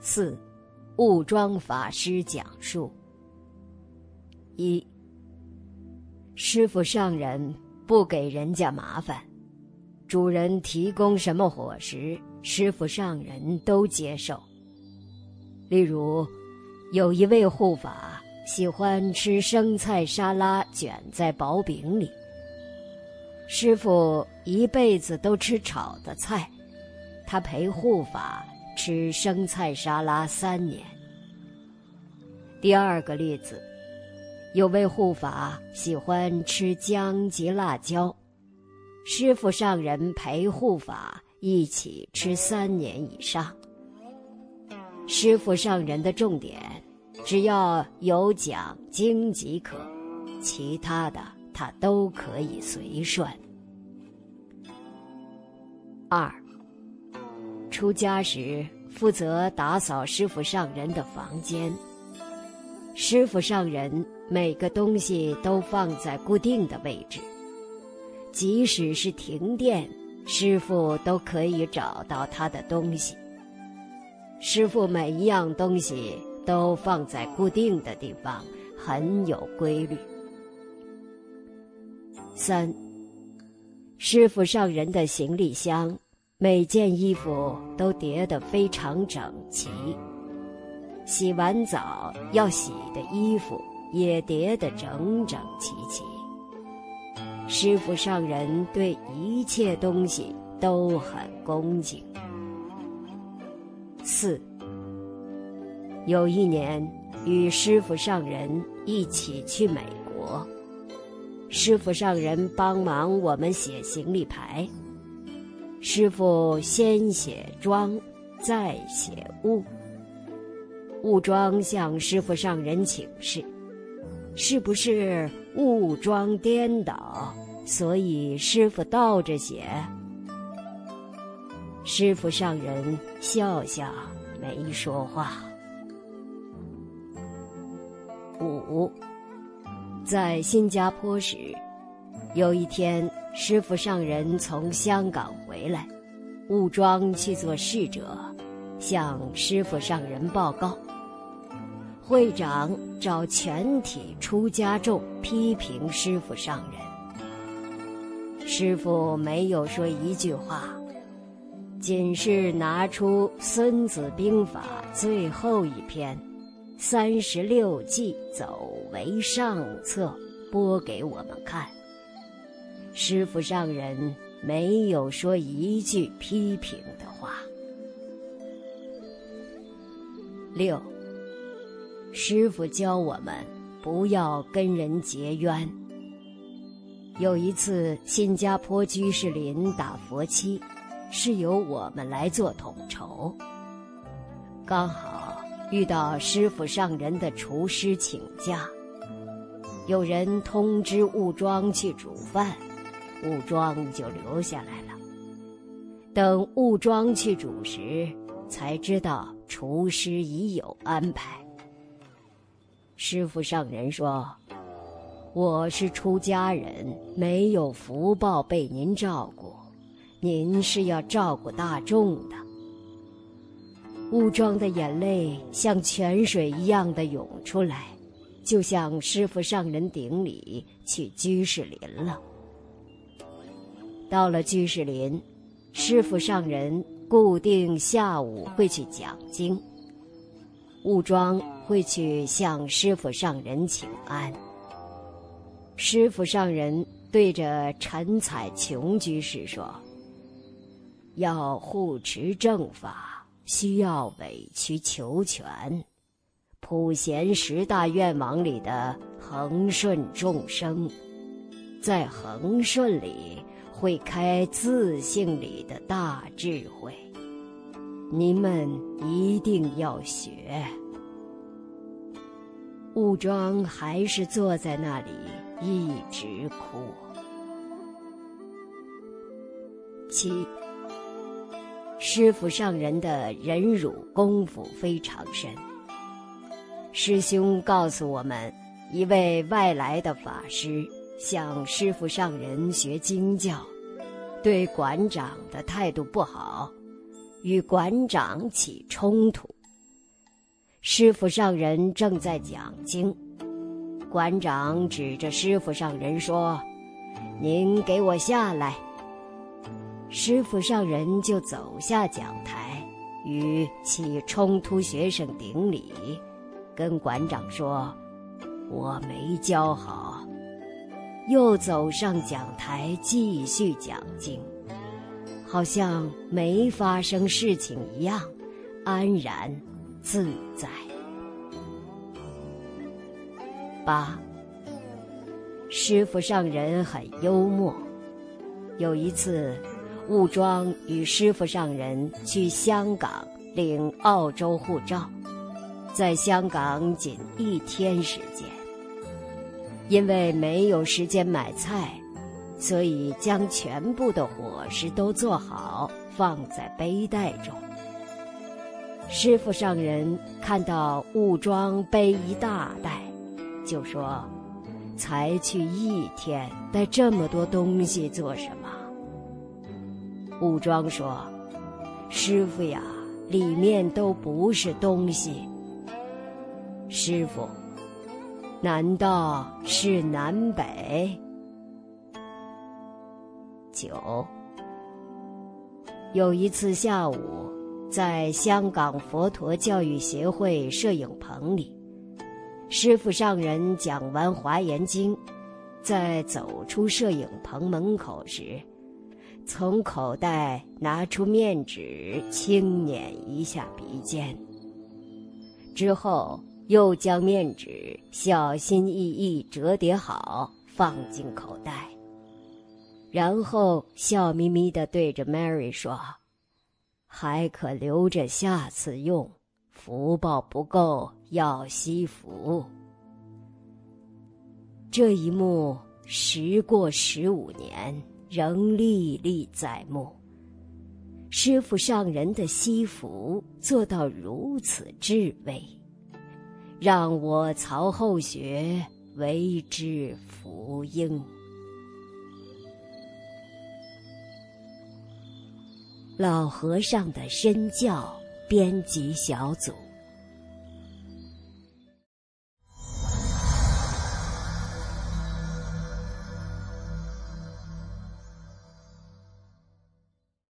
四，悟庄法师讲述。一，师傅上人不给人家麻烦，主人提供什么伙食，师傅上人都接受。例如，有一位护法喜欢吃生菜沙拉卷在薄饼里，师傅一辈子都吃炒的菜，他陪护法。吃生菜沙拉三年。第二个例子，有位护法喜欢吃姜及辣椒，师傅上人陪护法一起吃三年以上。师傅上人的重点，只要有讲经即可，其他的他都可以随顺。二。出家时，负责打扫师傅上人的房间。师傅上人每个东西都放在固定的位置，即使是停电，师傅都可以找到他的东西。师傅每一样东西都放在固定的地方，很有规律。三，师傅上人的行李箱。每件衣服都叠得非常整齐，洗完澡要洗的衣服也叠得整整齐齐。师傅上人对一切东西都很恭敬。四，有一年与师傅上人一起去美国，师傅上人帮忙我们写行李牌。师傅先写庄，再写物。物庄向师傅上人请示：“是不是物庄颠倒，所以师傅倒着写？”师傅上人笑笑，没说话。五，在新加坡时。有一天，师傅上人从香港回来，误装去做侍者，向师傅上人报告。会长找全体出家众批评师傅上人，师傅没有说一句话，仅是拿出《孙子兵法》最后一篇《三十六计，走为上策》播给我们看。师傅上人没有说一句批评的话。六，师傅教我们不要跟人结冤。有一次，新加坡居士林打佛七，是由我们来做统筹。刚好遇到师傅上人的厨师请假，有人通知悟庄去煮饭。雾庄就留下来了。等雾庄去煮时，才知道厨师已有安排。师傅上人说：“我是出家人，没有福报被您照顾，您是要照顾大众的。”雾庄的眼泪像泉水一样的涌出来，就向师傅上人顶礼去居士林了。到了居士林，师傅上人固定下午会去讲经，悟庄会去向师傅上人请安。师傅上人对着陈彩琼居士说：“要护持正法，需要委曲求全。普贤十大愿望里的恒顺众生，在恒顺里。”会开自信里的大智慧，你们一定要学。武庄还是坐在那里一直哭。七，师傅上人的忍辱功夫非常深。师兄告诉我们，一位外来的法师。向师傅上人学经教，对馆长的态度不好，与馆长起冲突，师傅上人正在讲经，馆长指着师傅上人说：“您给我下来。”师傅上人就走下讲台，与起冲突学生顶礼，跟馆长说：“我没教好。”又走上讲台继续讲经，好像没发生事情一样，安然。自在。八，师傅上人很幽默。有一次，悟庄与师傅上人去香港领澳洲护照，在香港仅一天时间。因为没有时间买菜，所以将全部的伙食都做好，放在背带中。师傅上人看到悟庄背一大袋，就说：“才去一天，带这么多东西做什么？”悟庄说：“师傅呀，里面都不是东西。师傅，难道是南北？”九。有一次下午。在香港佛陀教育协会摄影棚里，师傅上人讲完《华严经》，在走出摄影棚门口时，从口袋拿出面纸，轻捻一下鼻尖，之后又将面纸小心翼翼折叠好，放进口袋，然后笑眯眯的对着 Mary 说。还可留着下次用，福报不够要惜福。这一幕时过十五年，仍历历在目。师傅上人的惜福做到如此至微，让我曹后学为之福音。老和尚的身教编辑小组。